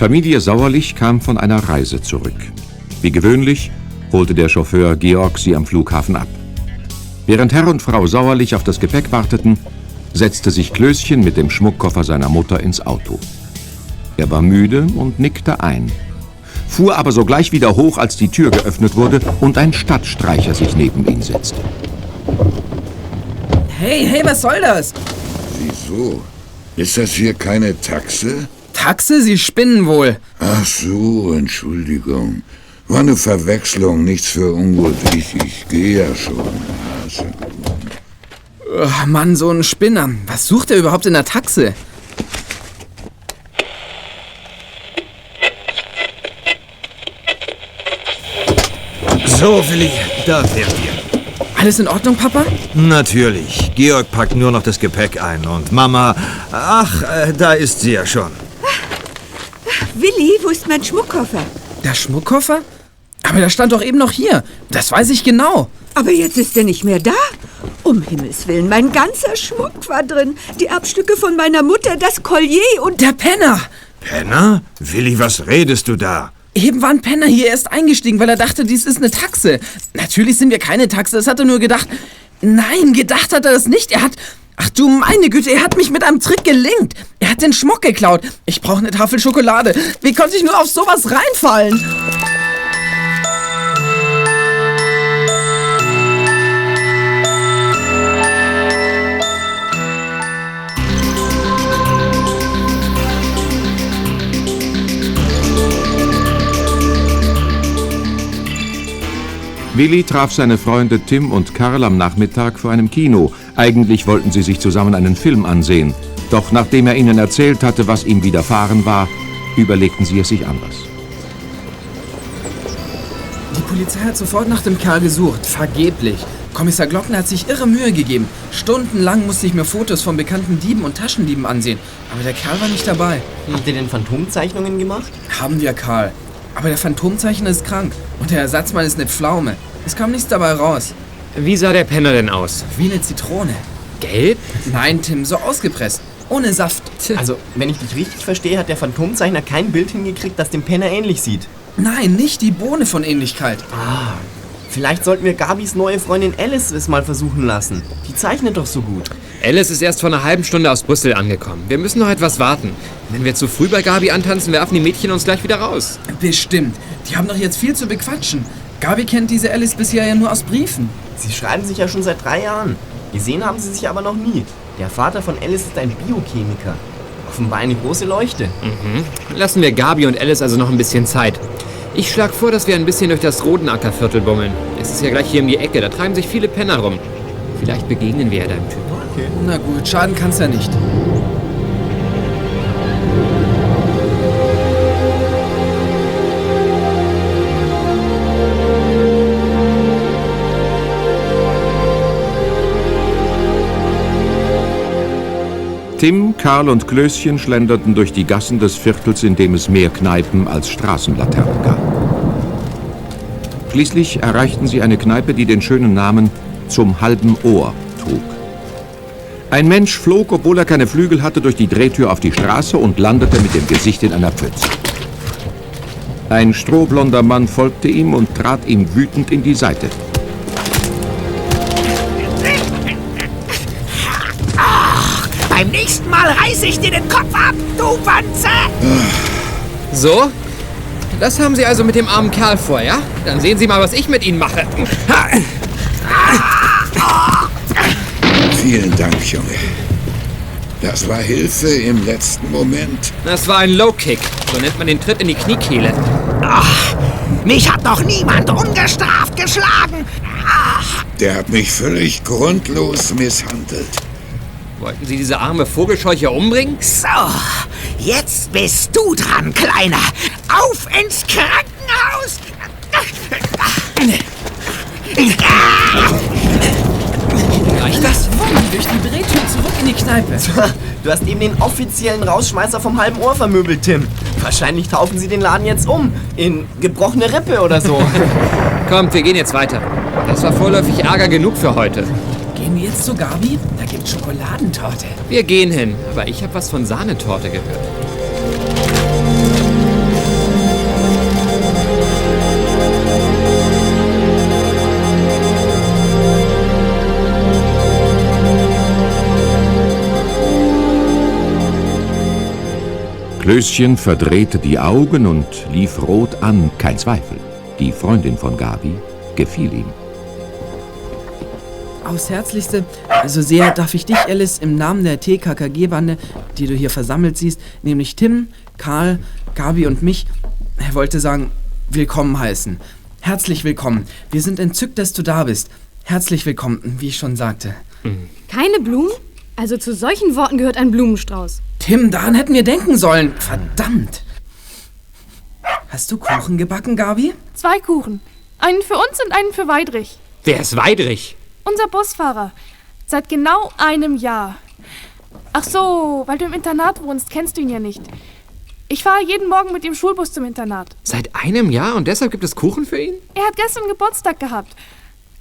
Familie Sauerlich kam von einer Reise zurück. Wie gewöhnlich holte der Chauffeur Georg sie am Flughafen ab. Während Herr und Frau Sauerlich auf das Gepäck warteten, setzte sich Klößchen mit dem Schmuckkoffer seiner Mutter ins Auto. Er war müde und nickte ein, fuhr aber sogleich wieder hoch, als die Tür geöffnet wurde und ein Stadtstreicher sich neben ihn setzte. Hey, hey, was soll das? Wieso? Ist das hier keine Taxe? Taxe? Sie spinnen wohl. Ach so, Entschuldigung. War eine Verwechslung, nichts für ungut. Ich, ich gehe ja schon. Gut. Oh, Mann, so ein Spinner. Was sucht er überhaupt in der Taxe? So, Willi, da wären wir. Alles in Ordnung, Papa? Natürlich. Georg packt nur noch das Gepäck ein und Mama. Ach, äh, da ist sie ja schon. Willi, wo ist mein Schmuckkoffer? Der Schmuckkoffer? Aber der stand doch eben noch hier. Das weiß ich genau. Aber jetzt ist er nicht mehr da. Um Himmels Willen, mein ganzer Schmuck war drin. Die Erbstücke von meiner Mutter, das Collier und... Der Penner! Penner? Willi, was redest du da? Eben war ein Penner hier erst eingestiegen, weil er dachte, dies ist eine Taxe. Natürlich sind wir keine Taxe, das hat er nur gedacht. Nein, gedacht hat er es nicht. Er hat. Ach du meine Güte, er hat mich mit einem Trick gelingt. Er hat den Schmuck geklaut. Ich brauche eine Tafel Schokolade. Wie konnte ich nur auf sowas reinfallen? Willi traf seine Freunde Tim und Karl am Nachmittag vor einem Kino. Eigentlich wollten sie sich zusammen einen Film ansehen. Doch nachdem er ihnen erzählt hatte, was ihm widerfahren war, überlegten sie es sich anders. Die Polizei hat sofort nach dem Kerl gesucht. Vergeblich. Kommissar Glockner hat sich irre Mühe gegeben. Stundenlang musste ich mir Fotos von bekannten Dieben und Taschendieben ansehen. Aber der Kerl war nicht dabei. Habt ihr denn Phantomzeichnungen gemacht? Haben wir, Karl. Aber der Phantomzeichner ist krank. Und der Ersatzmann ist eine Pflaume. Es kam nichts dabei raus. Wie sah der Penner denn aus? Wie eine Zitrone. Gelb? Nein, Tim, so ausgepresst. Ohne Saft. Also, wenn ich dich richtig verstehe, hat der Phantomzeichner kein Bild hingekriegt, das dem Penner ähnlich sieht. Nein, nicht die Bohne von Ähnlichkeit. Ah, vielleicht sollten wir Gabis neue Freundin Alice es mal versuchen lassen. Die zeichnet doch so gut. Alice ist erst vor einer halben Stunde aus Brüssel angekommen. Wir müssen noch etwas warten. Wenn wir zu früh bei Gabi antanzen, werfen die Mädchen uns gleich wieder raus. Bestimmt. Die haben doch jetzt viel zu bequatschen. Gabi kennt diese Alice bisher ja nur aus Briefen. Sie schreiben sich ja schon seit drei Jahren. Gesehen haben sie sich aber noch nie. Der Vater von Alice ist ein Biochemiker. Offenbar eine große Leuchte. Lassen wir Gabi und Alice also noch ein bisschen Zeit. Ich schlage vor, dass wir ein bisschen durch das Rodenackerviertel bummeln. Es ist ja gleich hier um die Ecke, da treiben sich viele Penner rum. Vielleicht begegnen wir ja deinem Typ. Na gut, schaden kann's ja nicht. Tim, Karl und Klößchen schlenderten durch die Gassen des Viertels, in dem es mehr Kneipen als Straßenlaternen gab. Schließlich erreichten sie eine Kneipe, die den schönen Namen zum halben Ohr trug. Ein Mensch flog, obwohl er keine Flügel hatte, durch die Drehtür auf die Straße und landete mit dem Gesicht in einer Pfütze. Ein strohblonder Mann folgte ihm und trat ihm wütend in die Seite. Beim nächsten Mal reiße ich dir den Kopf ab, du Wanze! So? Das haben Sie also mit dem armen Kerl vor, ja? Dann sehen Sie mal, was ich mit Ihnen mache. Vielen Dank, Junge. Das war Hilfe im letzten Moment. Das war ein Low-Kick. So nennt man den Tritt in die Kniekehle. Ach, mich hat noch niemand ungestraft geschlagen. Ach, Der hat mich völlig grundlos misshandelt. Wollten Sie diese arme Vogelscheuche umbringen? so, jetzt bist du dran, Kleiner. Auf ins Krankenhaus! Reicht das? Durch die Drehtür zurück in die Kneipe. Du hast eben den offiziellen Rausschmeißer vom halben Ohr vermöbelt, Tim. Wahrscheinlich taufen sie den Laden jetzt um. In gebrochene Rippe oder so. Kommt, wir gehen jetzt weiter. Das war vorläufig Ärger genug für heute. Gehen wir jetzt zu Gabi? Da gibt's Schokoladentorte. Wir gehen hin, aber ich habe was von Sahnetorte gehört. Klößchen verdrehte die Augen und lief rot an, kein Zweifel. Die Freundin von Gabi gefiel ihm. Aufs Herzlichste, also sehr darf ich dich, Alice, im Namen der TKKG-Bande, die du hier versammelt siehst, nämlich Tim, Karl, Gabi und mich, er wollte sagen, willkommen heißen. Herzlich willkommen. Wir sind entzückt, dass du da bist. Herzlich willkommen, wie ich schon sagte. Keine Blumen? Also zu solchen Worten gehört ein Blumenstrauß. Tim, daran hätten wir denken sollen. Verdammt. Hast du Kuchen gebacken, Gabi? Zwei Kuchen. Einen für uns und einen für Weidrich. Wer ist Weidrich? Unser Busfahrer. Seit genau einem Jahr. Ach so, weil du im Internat wohnst, kennst du ihn ja nicht. Ich fahre jeden Morgen mit dem Schulbus zum Internat. Seit einem Jahr und deshalb gibt es Kuchen für ihn? Er hat gestern Geburtstag gehabt.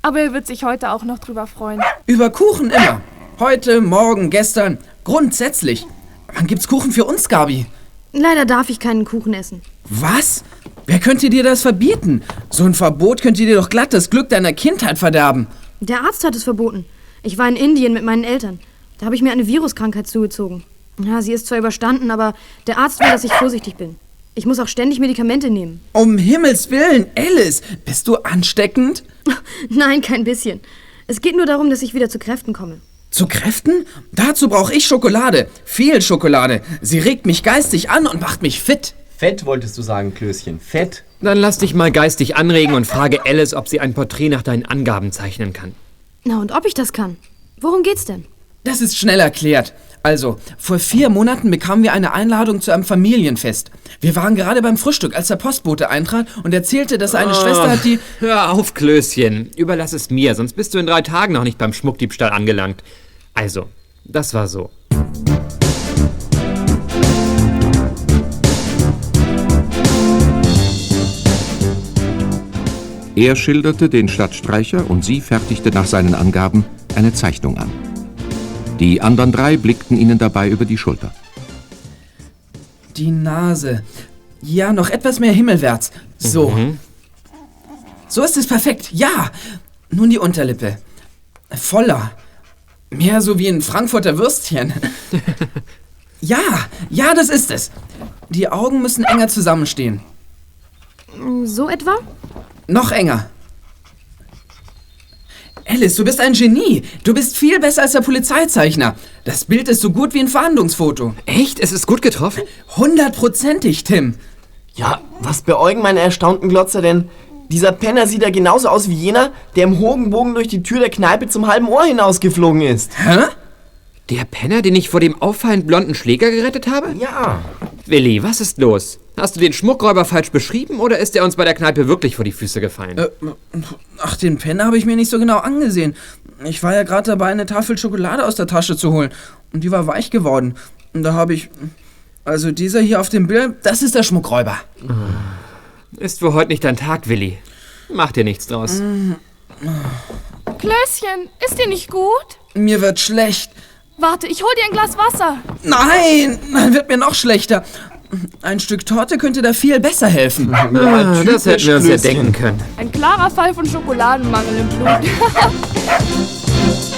Aber er wird sich heute auch noch drüber freuen. Über Kuchen immer. Heute, morgen, gestern. Grundsätzlich. Wann gibt's Kuchen für uns, Gabi? Leider darf ich keinen Kuchen essen. Was? Wer könnte dir das verbieten? So ein Verbot könnte dir doch glatt das Glück deiner Kindheit verderben. Der Arzt hat es verboten. Ich war in Indien mit meinen Eltern. Da habe ich mir eine Viruskrankheit zugezogen. Ja, sie ist zwar überstanden, aber der Arzt will, dass ich vorsichtig bin. Ich muss auch ständig Medikamente nehmen. Um Himmels Willen, Alice, bist du ansteckend? Nein, kein bisschen. Es geht nur darum, dass ich wieder zu Kräften komme. Zu Kräften? Dazu brauche ich Schokolade. Viel Schokolade. Sie regt mich geistig an und macht mich fit. Fett wolltest du sagen, Klößchen. Fett. Dann lass dich mal geistig anregen und frage Alice, ob sie ein Porträt nach deinen Angaben zeichnen kann. Na, und ob ich das kann? Worum geht's denn? Das ist schnell erklärt. Also, vor vier Monaten bekamen wir eine Einladung zu einem Familienfest. Wir waren gerade beim Frühstück, als der Postbote eintrat und erzählte, dass er eine Schwester hat, die... Hör auf, Klößchen. Überlass es mir, sonst bist du in drei Tagen noch nicht beim Schmuckdiebstahl angelangt. Also, das war so. Er schilderte den Stadtstreicher und sie fertigte nach seinen Angaben eine Zeichnung an. Die anderen drei blickten ihnen dabei über die Schulter. Die Nase. Ja, noch etwas mehr himmelwärts. So. So ist es perfekt. Ja. Nun die Unterlippe. Voller. Mehr so wie ein Frankfurter Würstchen. ja, ja, das ist es. Die Augen müssen enger zusammenstehen. So etwa? Noch enger. Alice, du bist ein Genie. Du bist viel besser als der Polizeizeichner. Das Bild ist so gut wie ein Verhandlungsfoto. Echt? Es ist gut getroffen? Hundertprozentig, Tim. Ja, was beäugen meine erstaunten Glotzer denn? Dieser Penner sieht ja genauso aus wie jener, der im hohen Bogen durch die Tür der Kneipe zum halben Ohr hinausgeflogen ist. Hä? Der Penner, den ich vor dem auffallend blonden Schläger gerettet habe? Ja. Willi, was ist los? Hast du den Schmuckräuber falsch beschrieben oder ist er uns bei der Kneipe wirklich vor die Füße gefallen? Äh, ach, den Penner habe ich mir nicht so genau angesehen. Ich war ja gerade dabei, eine Tafel Schokolade aus der Tasche zu holen. Und die war weich geworden. Und da habe ich. Also dieser hier auf dem Bild, das ist der Schmuckräuber. Ist wohl heute nicht dein Tag, Willi. Mach dir nichts draus. Klößchen, ist dir nicht gut? Mir wird schlecht. Warte, ich hol dir ein Glas Wasser. Nein, dann wird mir noch schlechter. Ein Stück Torte könnte da viel besser helfen. Ah, das hätten wir uns ja denken können. Ein klarer Fall von Schokoladenmangel im Blut.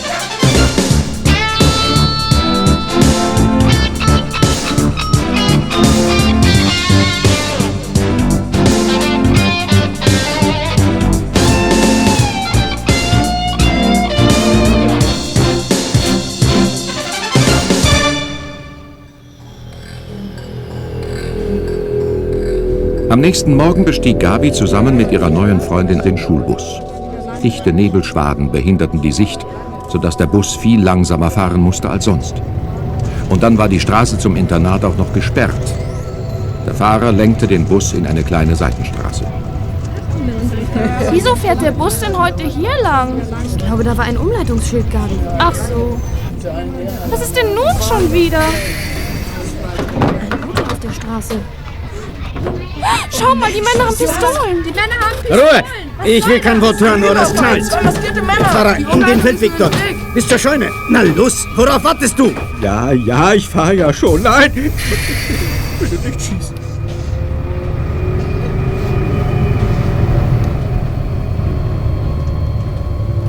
Am nächsten Morgen bestieg Gabi zusammen mit ihrer neuen Freundin den Schulbus. Dichte Nebelschwaden behinderten die Sicht, sodass der Bus viel langsamer fahren musste als sonst. Und dann war die Straße zum Internat auch noch gesperrt. Der Fahrer lenkte den Bus in eine kleine Seitenstraße. Wieso fährt der Bus denn heute hier lang? Ich glaube, da war ein Umleitungsschild, Gabi. Ach so. Was ist denn nun schon wieder? Ein Auto auf der Straße. Schau mal, die Männer haben Pistolen. Die Männer haben Ruhe! Ich will kein Wort hören, nur das knallt. Fahrer, in den Feldweg dort. Bis zur Scheune. Na los, worauf wartest du? Ja, ja, ich fahre ja schon. Nein! Bitte nicht schießen.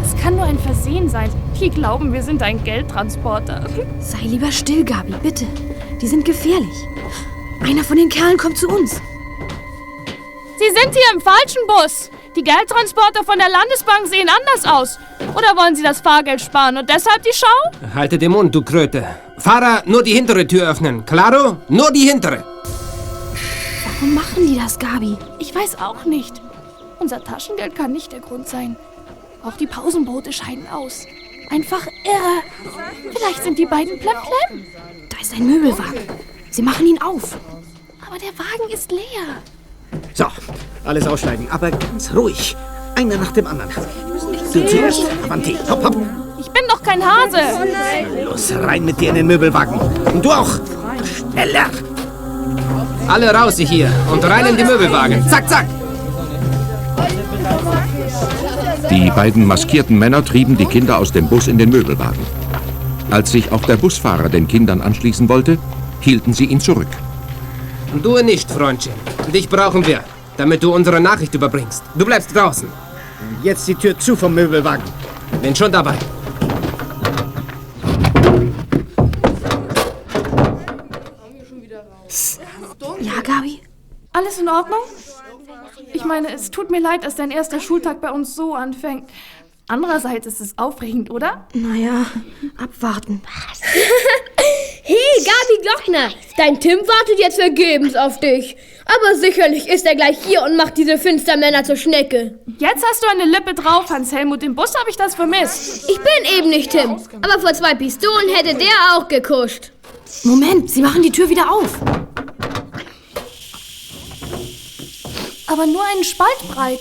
Das kann nur ein Versehen sein. Die glauben, wir sind ein Geldtransporter. Sei lieber still, Gabi, bitte. Die sind gefährlich. Einer von den Kerlen kommt zu uns. Sie sind hier im falschen Bus. Die Geldtransporter von der Landesbank sehen anders aus. Oder wollen Sie das Fahrgeld sparen und deshalb die Schau? Halte den Mund, du Kröte. Fahrer, nur die hintere Tür öffnen. Claro? Nur die hintere. Warum machen die das, Gabi? Ich weiß auch nicht. Unser Taschengeld kann nicht der Grund sein. Auch die Pausenboote scheiden aus. Einfach irre. Vielleicht sind die beiden plemplem. Da ist ein Möbelwagen. Sie machen ihn auf. Aber der Wagen ist leer. So, alles aussteigen, aber ganz ruhig. Einer nach dem anderen. Du zuerst, Avanti. Hopp, hopp. Ich bin doch kein Hase. Los, rein mit dir in den Möbelwagen. Und du auch. Schneller. Alle raus hier und rein in die Möbelwagen. Zack, zack. Die beiden maskierten Männer trieben die Kinder aus dem Bus in den Möbelwagen. Als sich auch der Busfahrer den Kindern anschließen wollte, hielten sie ihn zurück. Du nicht, Freundchen. Dich brauchen wir, damit du unsere Nachricht überbringst. Du bleibst draußen. Jetzt die Tür zu vom Möbelwagen. Bin schon dabei. Ja, Gabi? Alles in Ordnung? Ich meine, es tut mir leid, dass dein erster Schultag bei uns so anfängt. Andererseits ist es aufregend, oder? Naja, abwarten. Hey, Gabi Glockner, dein Tim wartet jetzt vergebens auf dich. Aber sicherlich ist er gleich hier und macht diese Finstermänner zur Schnecke. Jetzt hast du eine Lippe drauf, Hans Helmut. Im Bus habe ich das vermisst. Ich bin eben nicht Tim, aber vor zwei Pistolen hätte der auch gekuscht. Moment, sie machen die Tür wieder auf. Aber nur einen Spalt breit.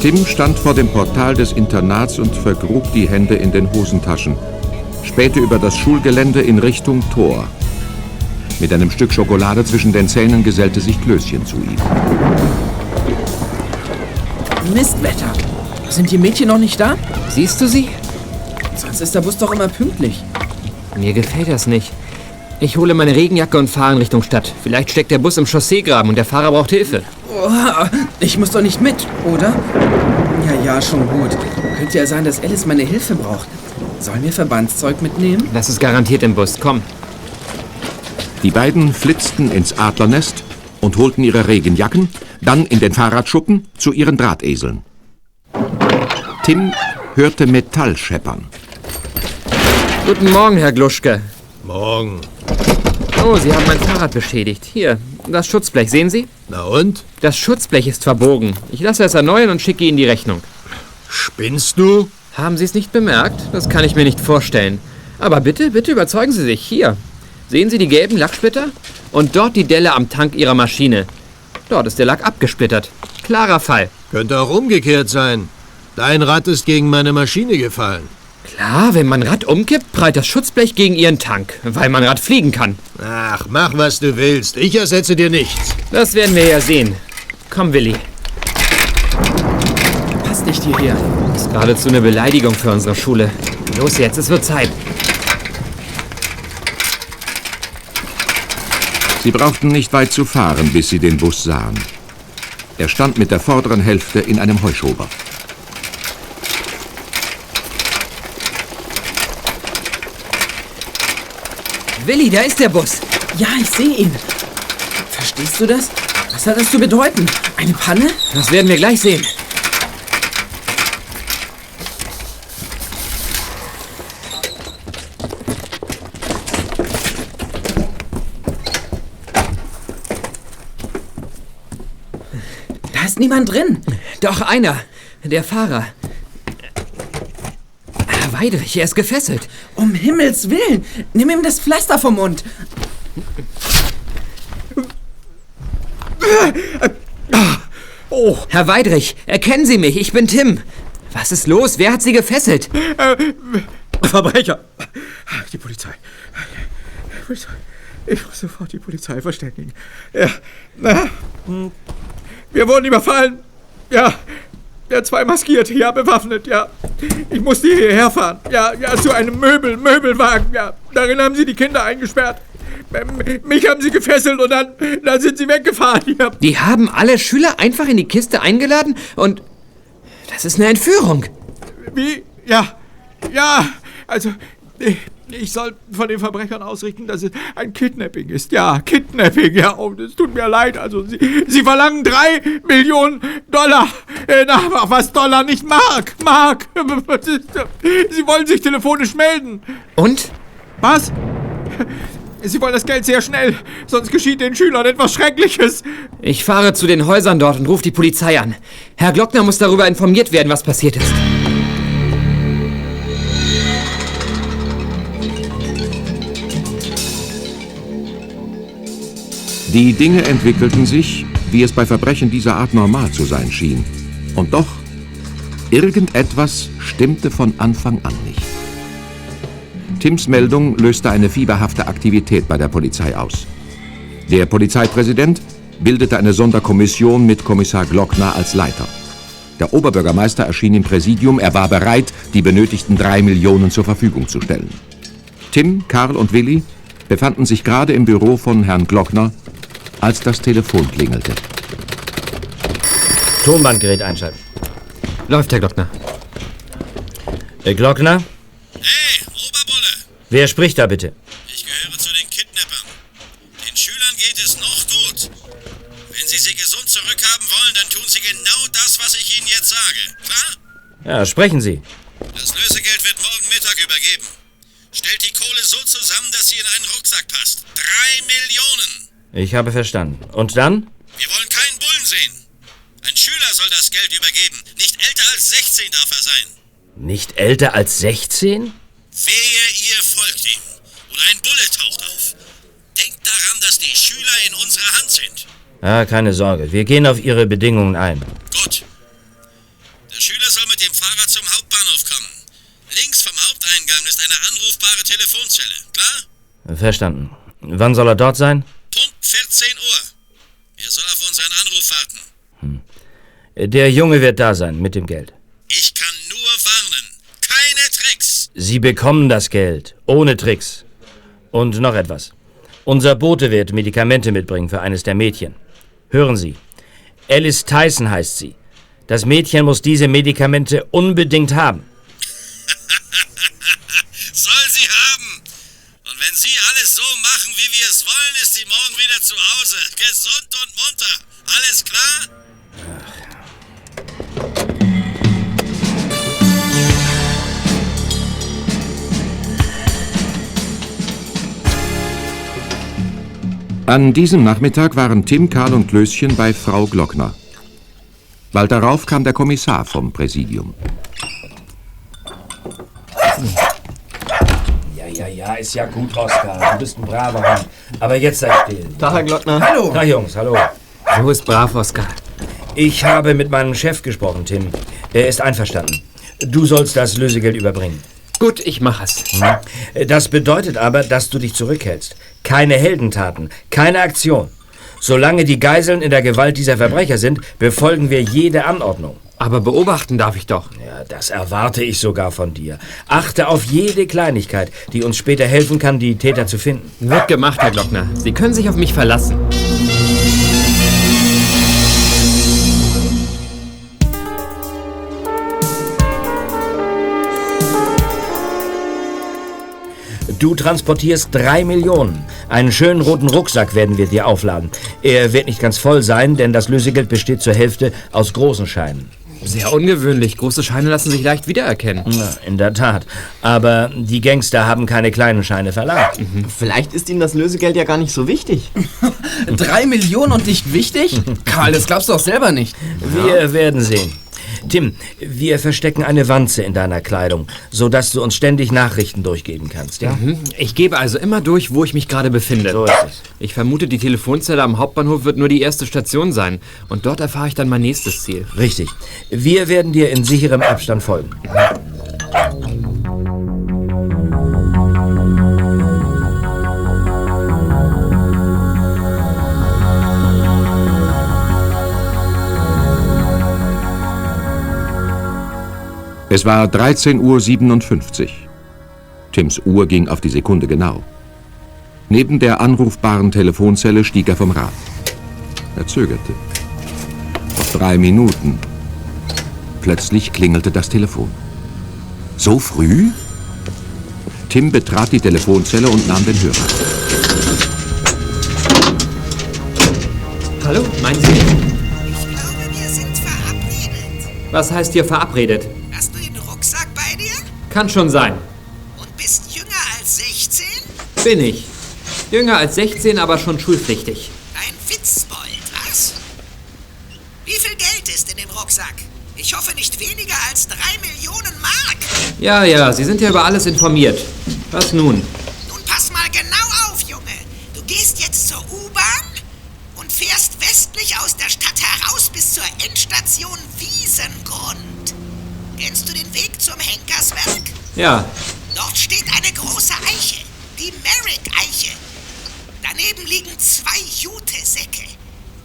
Tim stand vor dem Portal des Internats und vergrub die Hände in den Hosentaschen, spähte über das Schulgelände in Richtung Tor. Mit einem Stück Schokolade zwischen den Zähnen gesellte sich Klößchen zu ihm. Mistwetter. Sind die Mädchen noch nicht da? Siehst du sie? Sonst ist der Bus doch immer pünktlich. Mir gefällt das nicht. Ich hole meine Regenjacke und fahre in Richtung Stadt. Vielleicht steckt der Bus im Chausseegraben und der Fahrer braucht Hilfe. Oh, ich muss doch nicht mit, oder? Ja, ja, schon gut. Könnte ja sein, dass Alice meine Hilfe braucht. Sollen wir Verbandszeug mitnehmen? Das ist garantiert im Bus. Komm. Die beiden flitzten ins Adlernest und holten ihre Regenjacken, dann in den Fahrradschuppen zu ihren Drahteseln. Tim hörte Metall scheppern. Guten Morgen, Herr Gluschke. Morgen. Oh, Sie haben mein Fahrrad beschädigt. Hier, das Schutzblech, sehen Sie? Na und? Das Schutzblech ist verbogen. Ich lasse es erneuern und schicke Ihnen die Rechnung. Spinnst du? Haben Sie es nicht bemerkt? Das kann ich mir nicht vorstellen. Aber bitte, bitte überzeugen Sie sich. Hier. Sehen Sie die gelben Lacksplitter? Und dort die Delle am Tank Ihrer Maschine. Dort ist der Lack abgesplittert. Klarer Fall. Könnte auch umgekehrt sein. Dein Rad ist gegen meine Maschine gefallen. Klar, wenn man Rad umkippt, prallt das Schutzblech gegen Ihren Tank, weil man Rad fliegen kann. Ach, mach was du willst. Ich ersetze dir nichts. Das werden wir ja sehen. Komm, Willi. Passt nicht hierher. Das ist geradezu eine Beleidigung für unsere Schule. Los jetzt, es wird Zeit. Sie brauchten nicht weit zu fahren, bis sie den Bus sahen. Er stand mit der vorderen Hälfte in einem Heuschober. Willi, da ist der Bus. Ja, ich sehe ihn. Verstehst du das? Was hat das zu bedeuten? Eine Panne? Das werden wir gleich sehen. Da ist niemand drin. Doch einer. Der Fahrer. Weidrich, er ist gefesselt. Um Himmels Willen. Nimm ihm das Pflaster vom Mund. Oh. Herr Weidrich, erkennen Sie mich, ich bin Tim. Was ist los? Wer hat Sie gefesselt? Äh, Verbrecher! Die Polizei. Die Polizei. Ich muss sofort die Polizei verständigen. Ja, wir wurden überfallen. Ja, ja, zwei Maskierte, ja, bewaffnet, ja. Ich musste hierher fahren. Ja, ja, zu einem Möbel, Möbelwagen, ja. Darin haben sie die Kinder eingesperrt. Mich haben sie gefesselt und dann, dann sind sie weggefahren. Ja. Die haben alle Schüler einfach in die Kiste eingeladen und das ist eine Entführung. Wie? Ja, ja, also ich soll von den Verbrechern ausrichten, dass es ein Kidnapping ist. Ja, Kidnapping, ja. Oh, es tut mir leid. Also, sie, sie verlangen drei Millionen Dollar. Na, was Dollar, nicht Mark. Mark. Sie wollen sich telefonisch melden. Und? Was? Sie wollen das Geld sehr schnell, sonst geschieht den Schülern etwas Schreckliches. Ich fahre zu den Häusern dort und rufe die Polizei an. Herr Glockner muss darüber informiert werden, was passiert ist. Die Dinge entwickelten sich, wie es bei Verbrechen dieser Art normal zu sein schien. Und doch, irgendetwas stimmte von Anfang an nicht. Tims Meldung löste eine fieberhafte Aktivität bei der Polizei aus. Der Polizeipräsident bildete eine Sonderkommission mit Kommissar Glockner als Leiter. Der Oberbürgermeister erschien im Präsidium, er war bereit, die benötigten drei Millionen zur Verfügung zu stellen. Tim, Karl und Willi befanden sich gerade im Büro von Herrn Glockner, als das Telefon klingelte. Tonbandgerät einschalten. Läuft, Herr Glockner. Herr Glockner? Hey, Oberbulle! Wer spricht da bitte? Ich gehöre zu den Kidnappern. Den Schülern geht es noch gut. Wenn sie sie gesund zurückhaben wollen, dann tun sie genau das, was ich ihnen jetzt sage. Klar? Ja, sprechen Sie. Das Lösegeld wird morgen Mittag übergeben. Stellt die Kohle so zusammen, dass sie in einen Rucksack passt. Drei Millionen! Ich habe verstanden. Und dann? Wir wollen keinen Bullen sehen. Ein Schüler soll das Geld übergeben. Nicht älter als 16 darf er sein. Nicht älter als 16? Wehe, ihr folgt ihm. Oder ein Bulle taucht auf. Denkt daran, dass die Schüler in unserer Hand sind. Ah, keine Sorge. Wir gehen auf Ihre Bedingungen ein. Gut. Der Schüler soll mit dem Fahrrad zum Hauptbahnhof kommen. Links vom Haupteingang ist eine anrufbare Telefonzelle. Klar? Verstanden. Wann soll er dort sein? Punkt 14 Uhr. Er soll auf unseren Anruf warten. Hm. Der Junge wird da sein mit dem Geld. Ich kann nur warnen. Keine Tricks. Sie bekommen das Geld. Ohne Tricks. Und noch etwas. Unser Bote wird Medikamente mitbringen für eines der Mädchen. Hören Sie. Alice Tyson heißt sie. Das Mädchen muss diese Medikamente unbedingt haben. Soll sie haben. Und wenn Sie alles so machen, wie wir es wollen, ist sie morgen wieder zu Hause. Gesund und munter. Alles klar? An diesem Nachmittag waren Tim, Karl und Klößchen bei Frau Glockner. Bald darauf kam der Kommissar vom Präsidium. Ja, ja, ist ja gut, Oskar. Du bist ein braver Mann. Aber jetzt sei still. Tag, Herr Glockner. Hallo. Na, Jungs, hallo. So ist brav, Oskar. Ich habe mit meinem Chef gesprochen, Tim. Er ist einverstanden. Du sollst das Lösegeld überbringen. Gut, ich mach es. Hm. Das bedeutet aber, dass du dich zurückhältst. Keine Heldentaten, keine Aktion. Solange die Geiseln in der Gewalt dieser Verbrecher sind, befolgen wir jede Anordnung. Aber beobachten darf ich doch. Ja, das erwarte ich sogar von dir. Achte auf jede Kleinigkeit, die uns später helfen kann, die Täter zu finden. Wird gemacht, Herr Glockner. Sie können sich auf mich verlassen. Du transportierst drei Millionen. Einen schönen roten Rucksack werden wir dir aufladen. Er wird nicht ganz voll sein, denn das Lösegeld besteht zur Hälfte aus großen Scheinen. Sehr ungewöhnlich. Große Scheine lassen sich leicht wiedererkennen. Ja, in der Tat. Aber die Gangster haben keine kleinen Scheine verlangt. Mhm. Vielleicht ist ihnen das Lösegeld ja gar nicht so wichtig. Drei Millionen und nicht wichtig? Karl, das glaubst du auch selber nicht. Wir werden sehen. Tim, wir verstecken eine Wanze in deiner Kleidung, sodass du uns ständig Nachrichten durchgeben kannst, ja? Mhm. Ich gebe also immer durch, wo ich mich gerade befinde. So ist es. Ich vermute, die Telefonzelle am Hauptbahnhof wird nur die erste Station sein. Und dort erfahre ich dann mein nächstes Ziel. Richtig. Wir werden dir in sicherem Abstand folgen. Es war 13.57 Uhr. Tims Uhr ging auf die Sekunde genau. Neben der anrufbaren Telefonzelle stieg er vom Rad. Er zögerte. Noch drei Minuten. Plötzlich klingelte das Telefon. So früh? Tim betrat die Telefonzelle und nahm den Hörer. Hallo, meinen Sie mich? Wir sind verabredet. Was heißt hier verabredet? Kann schon sein. Und bist jünger als 16? Bin ich. Jünger als 16, aber schon schulpflichtig. Ein Witzbold, was? Wie viel Geld ist in dem Rucksack? Ich hoffe nicht weniger als drei Millionen Mark. Ja, ja, Sie sind ja über alles informiert. Was nun? Ja, Dort steht eine große Eiche, die Merrick-Eiche. Daneben liegen zwei Jutesäcke.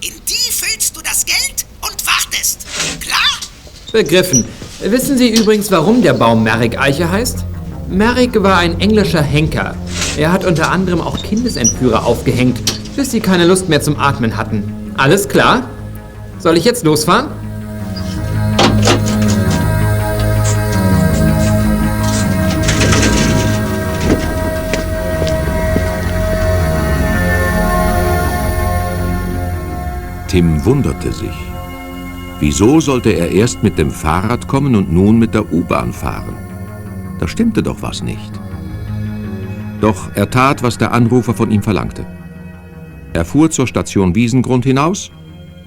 In die füllst du das Geld und wartest. Klar? begriffen. Wissen Sie übrigens, warum der Baum Merrick-Eiche heißt? Merrick war ein englischer Henker. Er hat unter anderem auch Kindesentführer aufgehängt, bis sie keine Lust mehr zum Atmen hatten. Alles klar? Soll ich jetzt losfahren? Tim wunderte sich. Wieso sollte er erst mit dem Fahrrad kommen und nun mit der U-Bahn fahren? Da stimmte doch was nicht. Doch er tat, was der Anrufer von ihm verlangte. Er fuhr zur Station Wiesengrund hinaus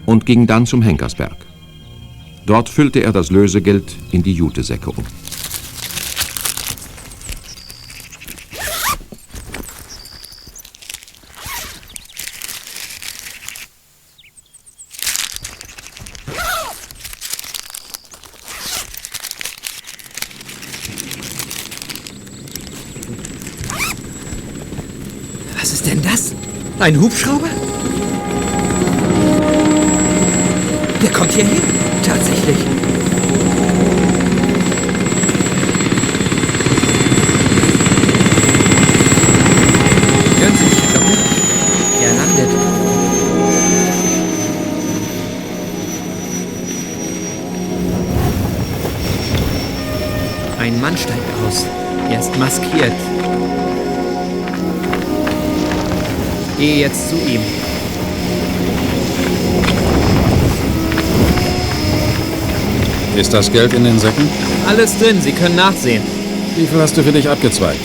und ging dann zum Henkersberg. Dort füllte er das Lösegeld in die Jutesäcke um. Ein Hubschrauber? Der kommt hierher. Tatsächlich. Hören Sie Herr Doktor? Er landet. Ein Mann steigt aus. Er ist maskiert. Gehe jetzt zu ihm. Ist das Geld in den Säcken? Alles drin, Sie können nachsehen. Wie viel hast du für dich abgezweigt?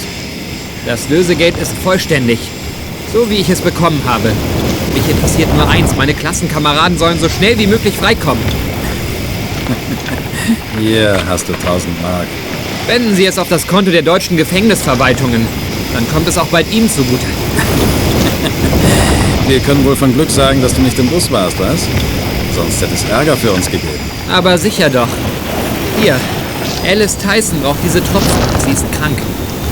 Das Lösegeld ist vollständig. So wie ich es bekommen habe. Mich interessiert nur eins, meine Klassenkameraden sollen so schnell wie möglich freikommen. Hier hast du 1000 Mark. Wenden Sie es auf das Konto der deutschen Gefängnisverwaltungen. Dann kommt es auch bald Ihnen zugute. Wir können wohl von Glück sagen, dass du nicht im Bus warst, was? Sonst hätte es Ärger für uns gegeben. Aber sicher doch. Hier, Alice Tyson braucht diese Tropfen. Sie ist krank.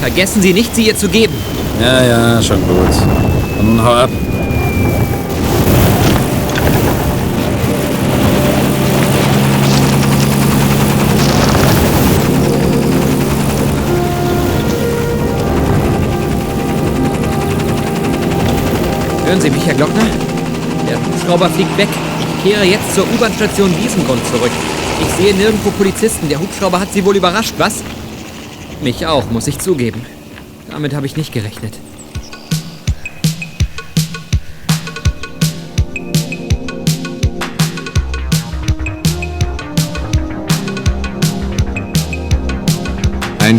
Vergessen Sie nicht, sie ihr zu geben. Ja, ja, schon gut. Und nun hau ab. Hören Sie mich, Herr Glockner? Der Hubschrauber fliegt weg. Ich kehre jetzt zur U-Bahn-Station Wiesengrund zurück. Ich sehe nirgendwo Polizisten. Der Hubschrauber hat Sie wohl überrascht, was? Mich auch, muss ich zugeben. Damit habe ich nicht gerechnet.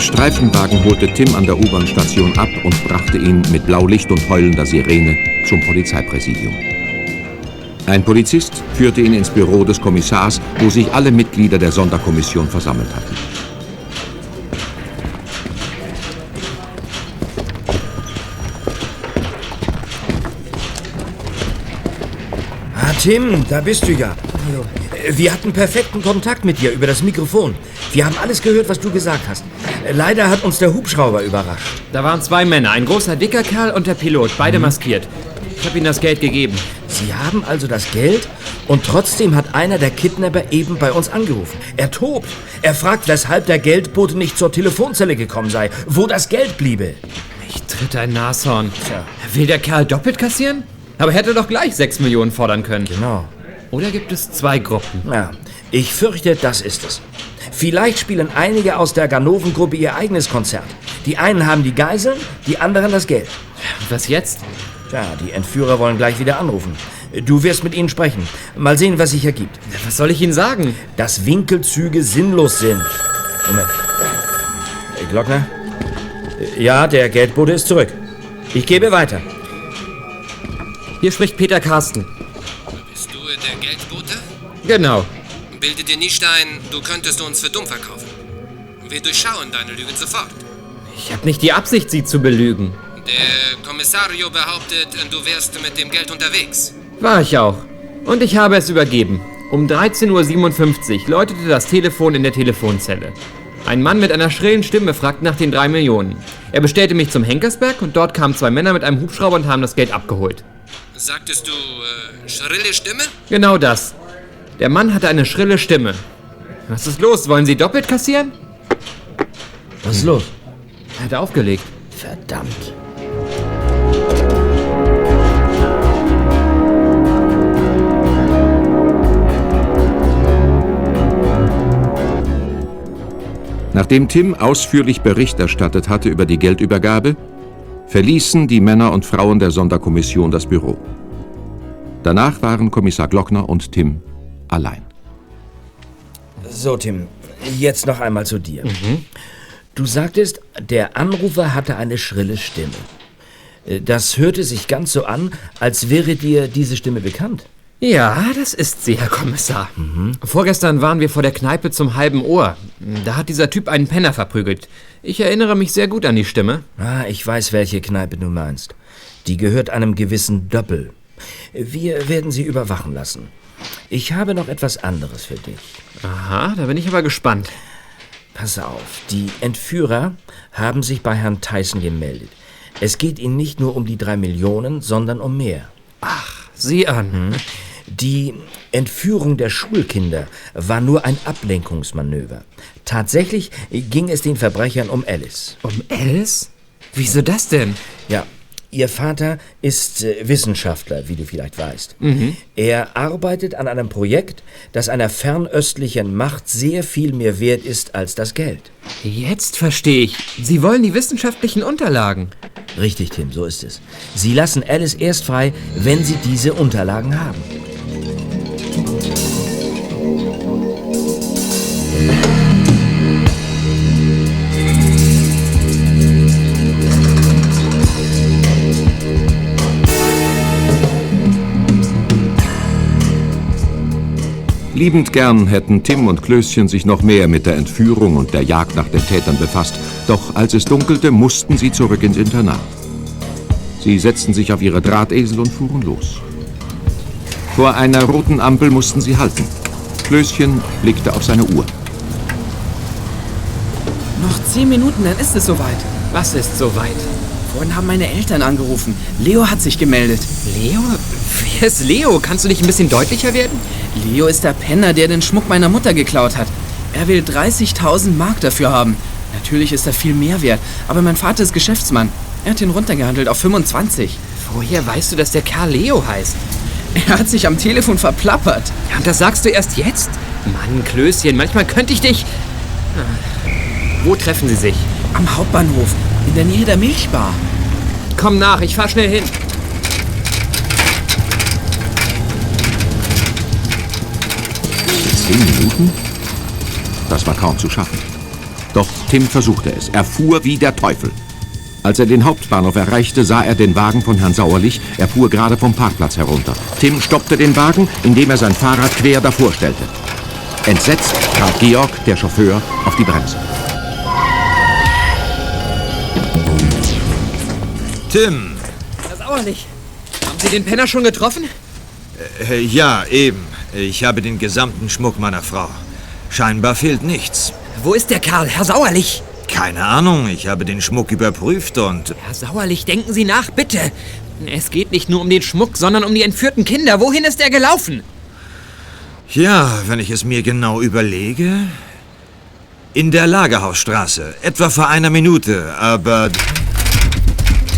Ein Streifenwagen holte Tim an der U-Bahn-Station ab und brachte ihn mit Blaulicht und heulender Sirene zum Polizeipräsidium. Ein Polizist führte ihn ins Büro des Kommissars, wo sich alle Mitglieder der Sonderkommission versammelt hatten. Ah, Tim, da bist du ja. Wir hatten perfekten Kontakt mit dir über das Mikrofon. Wir haben alles gehört, was du gesagt hast. Leider hat uns der Hubschrauber überrascht. Da waren zwei Männer, ein großer dicker Kerl und der Pilot, beide maskiert. Ich habe ihnen das Geld gegeben. Sie haben also das Geld und trotzdem hat einer der Kidnapper eben bei uns angerufen. Er tobt. Er fragt, weshalb der Geldbote nicht zur Telefonzelle gekommen sei, wo das Geld bliebe. Ich tritt ein Nashorn. Will der Kerl doppelt kassieren? Aber hätte doch gleich 6 Millionen fordern können. Genau. Oder gibt es zwei Gruppen? Ja, ich fürchte, das ist es. Vielleicht spielen einige aus der Ganoven-Gruppe ihr eigenes Konzert. Die einen haben die Geiseln, die anderen das Geld. Was jetzt? Tja, die Entführer wollen gleich wieder anrufen. Du wirst mit ihnen sprechen. Mal sehen, was sich ergibt. Was soll ich ihnen sagen? Dass Winkelzüge sinnlos sind. Moment. Äh, Glockner? Äh, Ja, der Geldbote ist zurück. Ich gebe weiter. Hier spricht Peter Carsten. Bist du der Geldbote? Genau. Bilde dir nicht ein, du könntest uns für dumm verkaufen. Wir durchschauen deine Lügen sofort. Ich habe nicht die Absicht, Sie zu belügen. Der Kommissario behauptet, du wärst mit dem Geld unterwegs. War ich auch. Und ich habe es übergeben. Um 13.57 Uhr läutete das Telefon in der Telefonzelle. Ein Mann mit einer schrillen Stimme fragte nach den drei Millionen. Er bestellte mich zum Henkersberg und dort kamen zwei Männer mit einem Hubschrauber und haben das Geld abgeholt. Sagtest du äh, schrille Stimme? Genau das. Der Mann hatte eine schrille Stimme. Was ist los? Wollen Sie doppelt kassieren? Was ist los? Er hat aufgelegt. Verdammt. Nachdem Tim ausführlich Bericht erstattet hatte über die Geldübergabe, verließen die Männer und Frauen der Sonderkommission das Büro. Danach waren Kommissar Glockner und Tim allein. So, Tim, jetzt noch einmal zu dir. Du sagtest, der Anrufer hatte eine schrille Stimme. Äh, Das hörte sich ganz so an, als wäre dir diese Stimme bekannt. Ja, das ist sie, Herr Kommissar. Vorgestern waren wir vor der Kneipe zum halben Ohr. Da hat dieser Typ einen Penner verprügelt. Ich erinnere mich sehr gut an die Stimme. Ah, ich weiß, welche Kneipe du meinst. Die gehört einem gewissen Doppel. Wir werden sie überwachen lassen. Ich habe noch etwas anderes für dich. Aha, da bin ich aber gespannt. Pass auf, die Entführer haben sich bei Herrn Tyson gemeldet. Es geht ihnen nicht nur um die drei Millionen, sondern um mehr. Ach, sieh an. Die Entführung der Schulkinder war nur ein Ablenkungsmanöver. Tatsächlich ging es den Verbrechern um Alice. Um Alice? Wieso das denn? Ja, ihr Vater ist äh, Wissenschaftler, wie du vielleicht weißt. Mhm. Er arbeitet an einem Projekt, das einer fernöstlichen Macht sehr viel mehr wert ist als das Geld. Jetzt verstehe ich. Sie wollen die wissenschaftlichen Unterlagen. Richtig, Tim, so ist es. Sie lassen Alice erst frei, wenn sie diese Unterlagen haben. Liebend gern hätten Tim und Klößchen sich noch mehr mit der Entführung und der Jagd nach den Tätern befasst, doch als es dunkelte, mussten sie zurück ins Internat. Sie setzten sich auf ihre Drahtesel und fuhren los. Vor einer roten Ampel mussten sie halten. Klößchen blickte auf seine Uhr. Noch zehn Minuten, dann ist es soweit. Was ist soweit? Vorhin haben meine Eltern angerufen. Leo hat sich gemeldet. Leo? Wer ist Leo? Kannst du dich ein bisschen deutlicher werden? Leo ist der Penner, der den Schmuck meiner Mutter geklaut hat. Er will 30.000 Mark dafür haben. Natürlich ist er viel mehr wert, aber mein Vater ist Geschäftsmann. Er hat ihn runtergehandelt auf 25. Woher weißt du, dass der Kerl Leo heißt? Er hat sich am Telefon verplappert. Ja, und das sagst du erst jetzt? Mann, Klößchen, manchmal könnte ich dich... Ah. Wo treffen sie sich? Am Hauptbahnhof, in der Nähe der Milchbar. Komm nach, ich fahr schnell hin. Zehn Minuten? Das war kaum zu schaffen. Doch Tim versuchte es. Er fuhr wie der Teufel. Als er den Hauptbahnhof erreichte, sah er den Wagen von Herrn Sauerlich. Er fuhr gerade vom Parkplatz herunter. Tim stoppte den Wagen, indem er sein Fahrrad quer davor stellte. Entsetzt trat Georg, der Chauffeur, auf die Bremse. Tim! Herr Sauerlich, haben Sie den Penner schon getroffen? Äh, ja, eben. Ich habe den gesamten Schmuck meiner Frau. Scheinbar fehlt nichts. Wo ist der Kerl, Herr Sauerlich? Keine Ahnung, ich habe den Schmuck überprüft und... Herr Sauerlich, denken Sie nach, bitte. Es geht nicht nur um den Schmuck, sondern um die entführten Kinder. Wohin ist er gelaufen? Ja, wenn ich es mir genau überlege. In der Lagerhausstraße, etwa vor einer Minute, aber...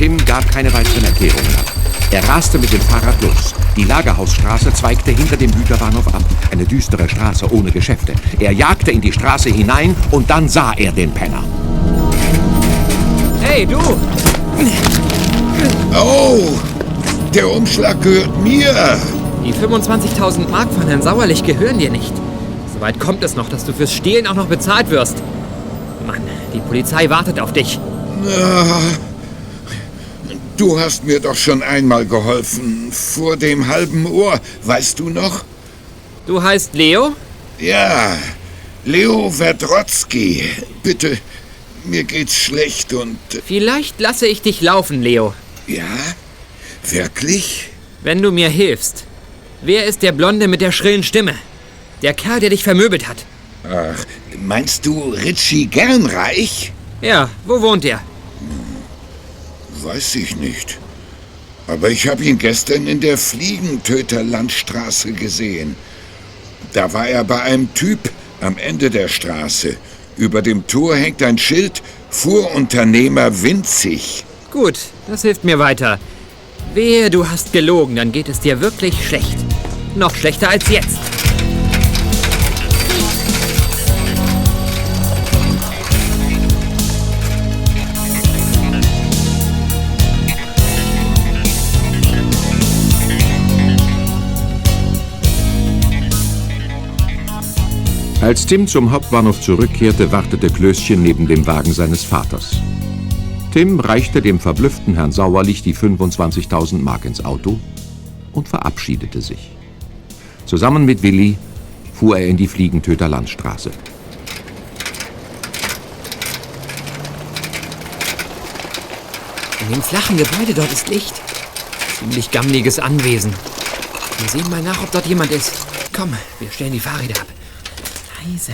Tim gab keine weiteren Erklärungen ab. Er raste mit dem Fahrrad los. Die Lagerhausstraße zweigte hinter dem Güterbahnhof ab. Eine düstere Straße ohne Geschäfte. Er jagte in die Straße hinein und dann sah er den Penner. Hey, du! Oh, der Umschlag gehört mir. Die 25.000 Mark von Herrn Sauerlich gehören dir nicht. Soweit kommt es noch, dass du fürs Stehlen auch noch bezahlt wirst. Mann, die Polizei wartet auf dich. Ah, Du hast mir doch schon einmal geholfen. Vor dem halben Ohr, weißt du noch? Du heißt Leo? Ja, Leo Verdrotzky. Bitte, mir geht's schlecht und... Vielleicht lasse ich dich laufen, Leo. Ja? Wirklich? Wenn du mir hilfst. Wer ist der Blonde mit der schrillen Stimme? Der Kerl, der dich vermöbelt hat. Ach, meinst du Richie Gernreich? Ja, wo wohnt er? Weiß ich nicht. Aber ich habe ihn gestern in der Fliegentöterlandstraße gesehen. Da war er bei einem Typ am Ende der Straße. Über dem Tor hängt ein Schild Fuhrunternehmer Winzig. Gut, das hilft mir weiter. Wehe, du hast gelogen, dann geht es dir wirklich schlecht. Noch schlechter als jetzt. Als Tim zum Hauptbahnhof zurückkehrte, wartete Klößchen neben dem Wagen seines Vaters. Tim reichte dem verblüfften Herrn Sauerlich die 25.000 Mark ins Auto und verabschiedete sich. Zusammen mit Willi fuhr er in die Fliegentöter Landstraße. In dem flachen Gebäude dort ist Licht. Ziemlich gammeliges Anwesen. Wir sehen mal nach, ob dort jemand ist. Komm, wir stellen die Fahrräder ab. Leise.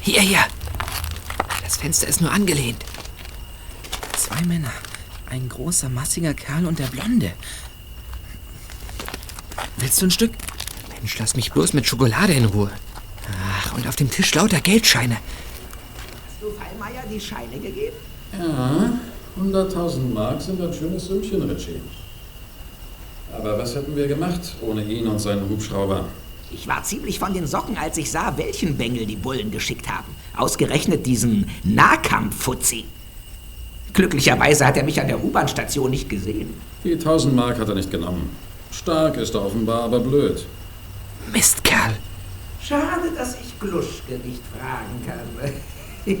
Hier, hier. Das Fenster ist nur angelehnt. Zwei Männer. Ein großer, massiger Kerl und der Blonde. Willst du ein Stück? Mensch, lass mich bloß mit Schokolade in Ruhe. Ach, und auf dem Tisch lauter Geldscheine. Hast du Fallmeier die Scheine gegeben? Ja, 100.000 Mark sind ein schönes Sümmchen, Richie. Aber was hätten wir gemacht ohne ihn und seinen Hubschrauber? Ich war ziemlich von den Socken, als ich sah, welchen Bengel die Bullen geschickt haben. Ausgerechnet diesen Nahkampf-Fuzzi. Glücklicherweise hat er mich an der U-Bahn-Station nicht gesehen. Die 1000 Mark hat er nicht genommen. Stark ist er offenbar, aber blöd. Mistkerl. Schade, dass ich Gluschke nicht fragen kann.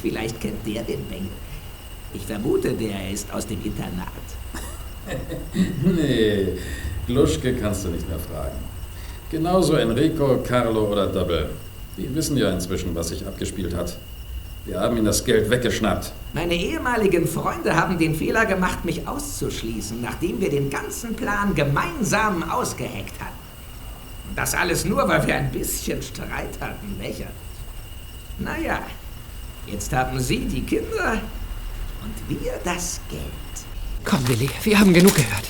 Vielleicht kennt der den Bengel. Ich vermute, der ist aus dem Internat. nee, Gluschke kannst du nicht mehr fragen. Genauso Enrico, Carlo oder Double. Die wissen ja inzwischen, was sich abgespielt hat. Wir haben ihnen das Geld weggeschnappt. Meine ehemaligen Freunde haben den Fehler gemacht, mich auszuschließen, nachdem wir den ganzen Plan gemeinsam ausgeheckt hatten. Und das alles nur, weil wir ein bisschen Streit hatten, lächerlich. Naja, jetzt haben Sie die Kinder und wir das Geld. Komm, Willi, wir haben genug gehört.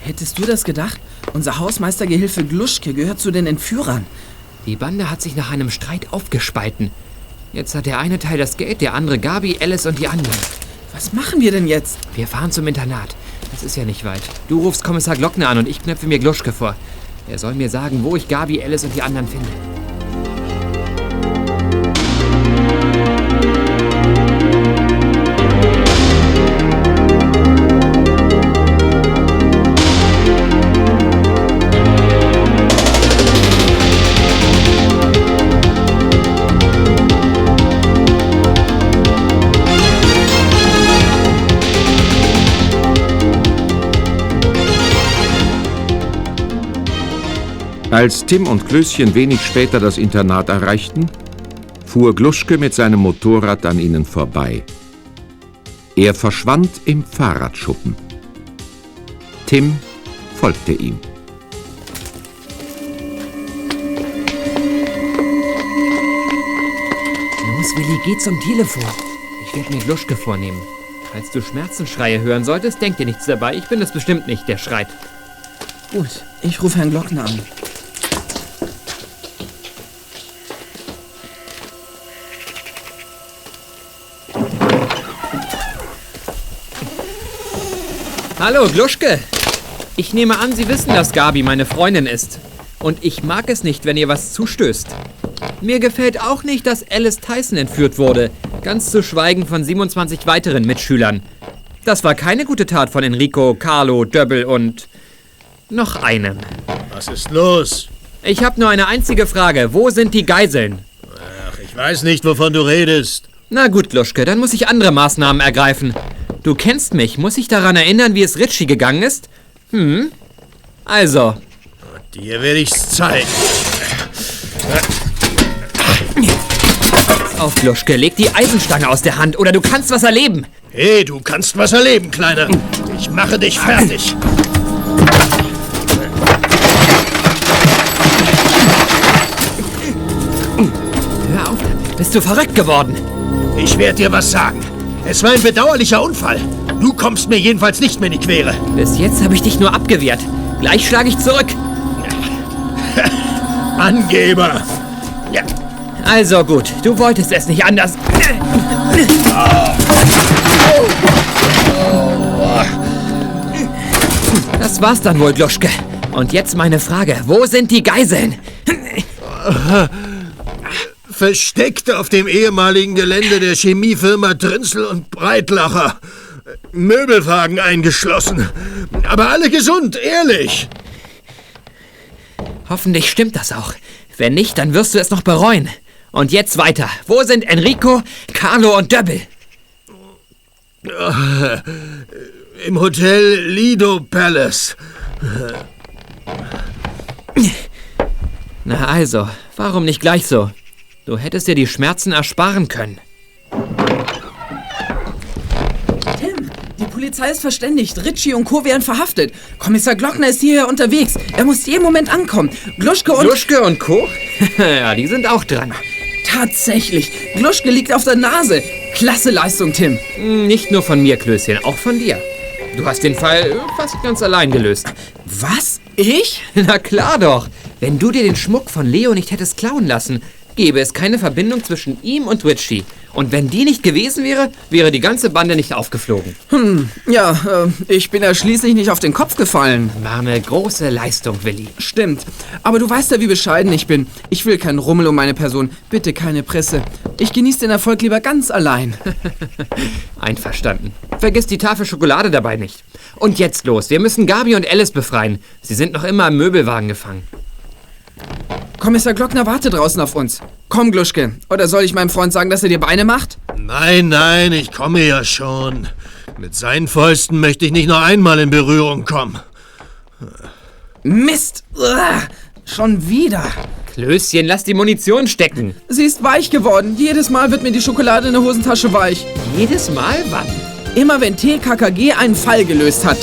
Hättest du das gedacht? Unser Hausmeistergehilfe Gluschke gehört zu den Entführern. Die Bande hat sich nach einem Streit aufgespalten. Jetzt hat der eine Teil das Geld, der andere Gabi, Alice und die anderen. Was machen wir denn jetzt? Wir fahren zum Internat. Das ist ja nicht weit. Du rufst Kommissar Glockner an und ich knöpfe mir Gluschke vor. Er soll mir sagen, wo ich Gabi, Alice und die anderen finde. Als Tim und Klößchen wenig später das Internat erreichten, fuhr Gluschke mit seinem Motorrad an ihnen vorbei. Er verschwand im Fahrradschuppen. Tim folgte ihm. Los, Willi, geh zum Telefon. Ich werde mir Gluschke vornehmen. Falls du Schmerzensschreie hören solltest, denk dir nichts dabei. Ich bin es bestimmt nicht, der schreit. Gut, ich rufe Herrn Glockner an. Hallo, Gluschke. Ich nehme an, Sie wissen, dass Gabi meine Freundin ist. Und ich mag es nicht, wenn ihr was zustößt. Mir gefällt auch nicht, dass Alice Tyson entführt wurde. Ganz zu schweigen von 27 weiteren Mitschülern. Das war keine gute Tat von Enrico, Carlo, Döbbel und noch einem. Was ist los? Ich habe nur eine einzige Frage. Wo sind die Geiseln? Ach, ich weiß nicht, wovon du redest. Na gut, Gluschke, dann muss ich andere Maßnahmen ergreifen. Du kennst mich. Muss ich daran erinnern, wie es Ritchie gegangen ist? Hm? Also. Dir werde ich's zeigen. Pass auf, Gluschke, leg die Eisenstange aus der Hand oder du kannst was erleben. Hey, du kannst was erleben, Kleiner. Ich mache dich fertig. Hör auf, bist du verrückt geworden? Ich werde dir was sagen. Es war ein bedauerlicher Unfall. Du kommst mir jedenfalls nicht mehr in die Quere. Bis jetzt habe ich dich nur abgewehrt. Gleich schlage ich zurück. Angeber. Ja. Also gut, du wolltest es nicht anders. Das war's dann wohl, Gluschke. Und jetzt meine Frage. Wo sind die Geiseln? Versteckt auf dem ehemaligen Gelände der Chemiefirma Drinzel und Breitlacher. Möbelwagen eingeschlossen. Aber alle gesund, ehrlich. Hoffentlich stimmt das auch. Wenn nicht, dann wirst du es noch bereuen. Und jetzt weiter. Wo sind Enrico, Carlo und Döbbel? Äh, Im Hotel Lido Palace. Na also, warum nicht gleich so? Du hättest dir die Schmerzen ersparen können. Tim, die Polizei ist verständigt. Ritchie und Co. werden verhaftet. Kommissar Glockner ist hierher unterwegs. Er muss jeden Moment ankommen. Gluschke und... Gluschke und Co.? ja, die sind auch dran. Tatsächlich. Gluschke liegt auf der Nase. Klasse Leistung, Tim. Hm, Nicht nur von mir, Klößchen, auch von dir. Du hast den Fall fast ganz allein gelöst. Was? Ich? Na klar doch. Wenn du dir den Schmuck von Leo nicht hättest klauen lassen, gäbe es keine Verbindung zwischen ihm und Ritchie. Und wenn die nicht gewesen wäre, wäre die ganze Bande nicht aufgeflogen. Hm, ja, äh, ich bin ja schließlich nicht auf den Kopf gefallen. War eine große Leistung, Willi. Stimmt. Aber du weißt ja, wie bescheiden ich bin. Ich will keinen Rummel um meine Person. Bitte keine Presse. Ich genieße den Erfolg lieber ganz allein. Einverstanden. Vergiss die Tafel Schokolade dabei nicht. Und jetzt los. Wir müssen Gabi und Alice befreien. Sie sind noch immer im Möbelwagen gefangen. Kommissar Glockner wartet draußen auf uns. Komm, Gluschke. Oder soll ich meinem Freund sagen, dass er dir Beine macht? Nein, nein, ich komme ja schon. Mit seinen Fäusten möchte ich nicht noch einmal in Berührung kommen. Mist! Uah, schon wieder. Klößchen, lass die Munition stecken. Sie ist weich geworden. Jedes Mal wird mir die Schokolade in der Hosentasche weich. Jedes Mal? Wann? Immer wenn TKKG einen Fall gelöst hat.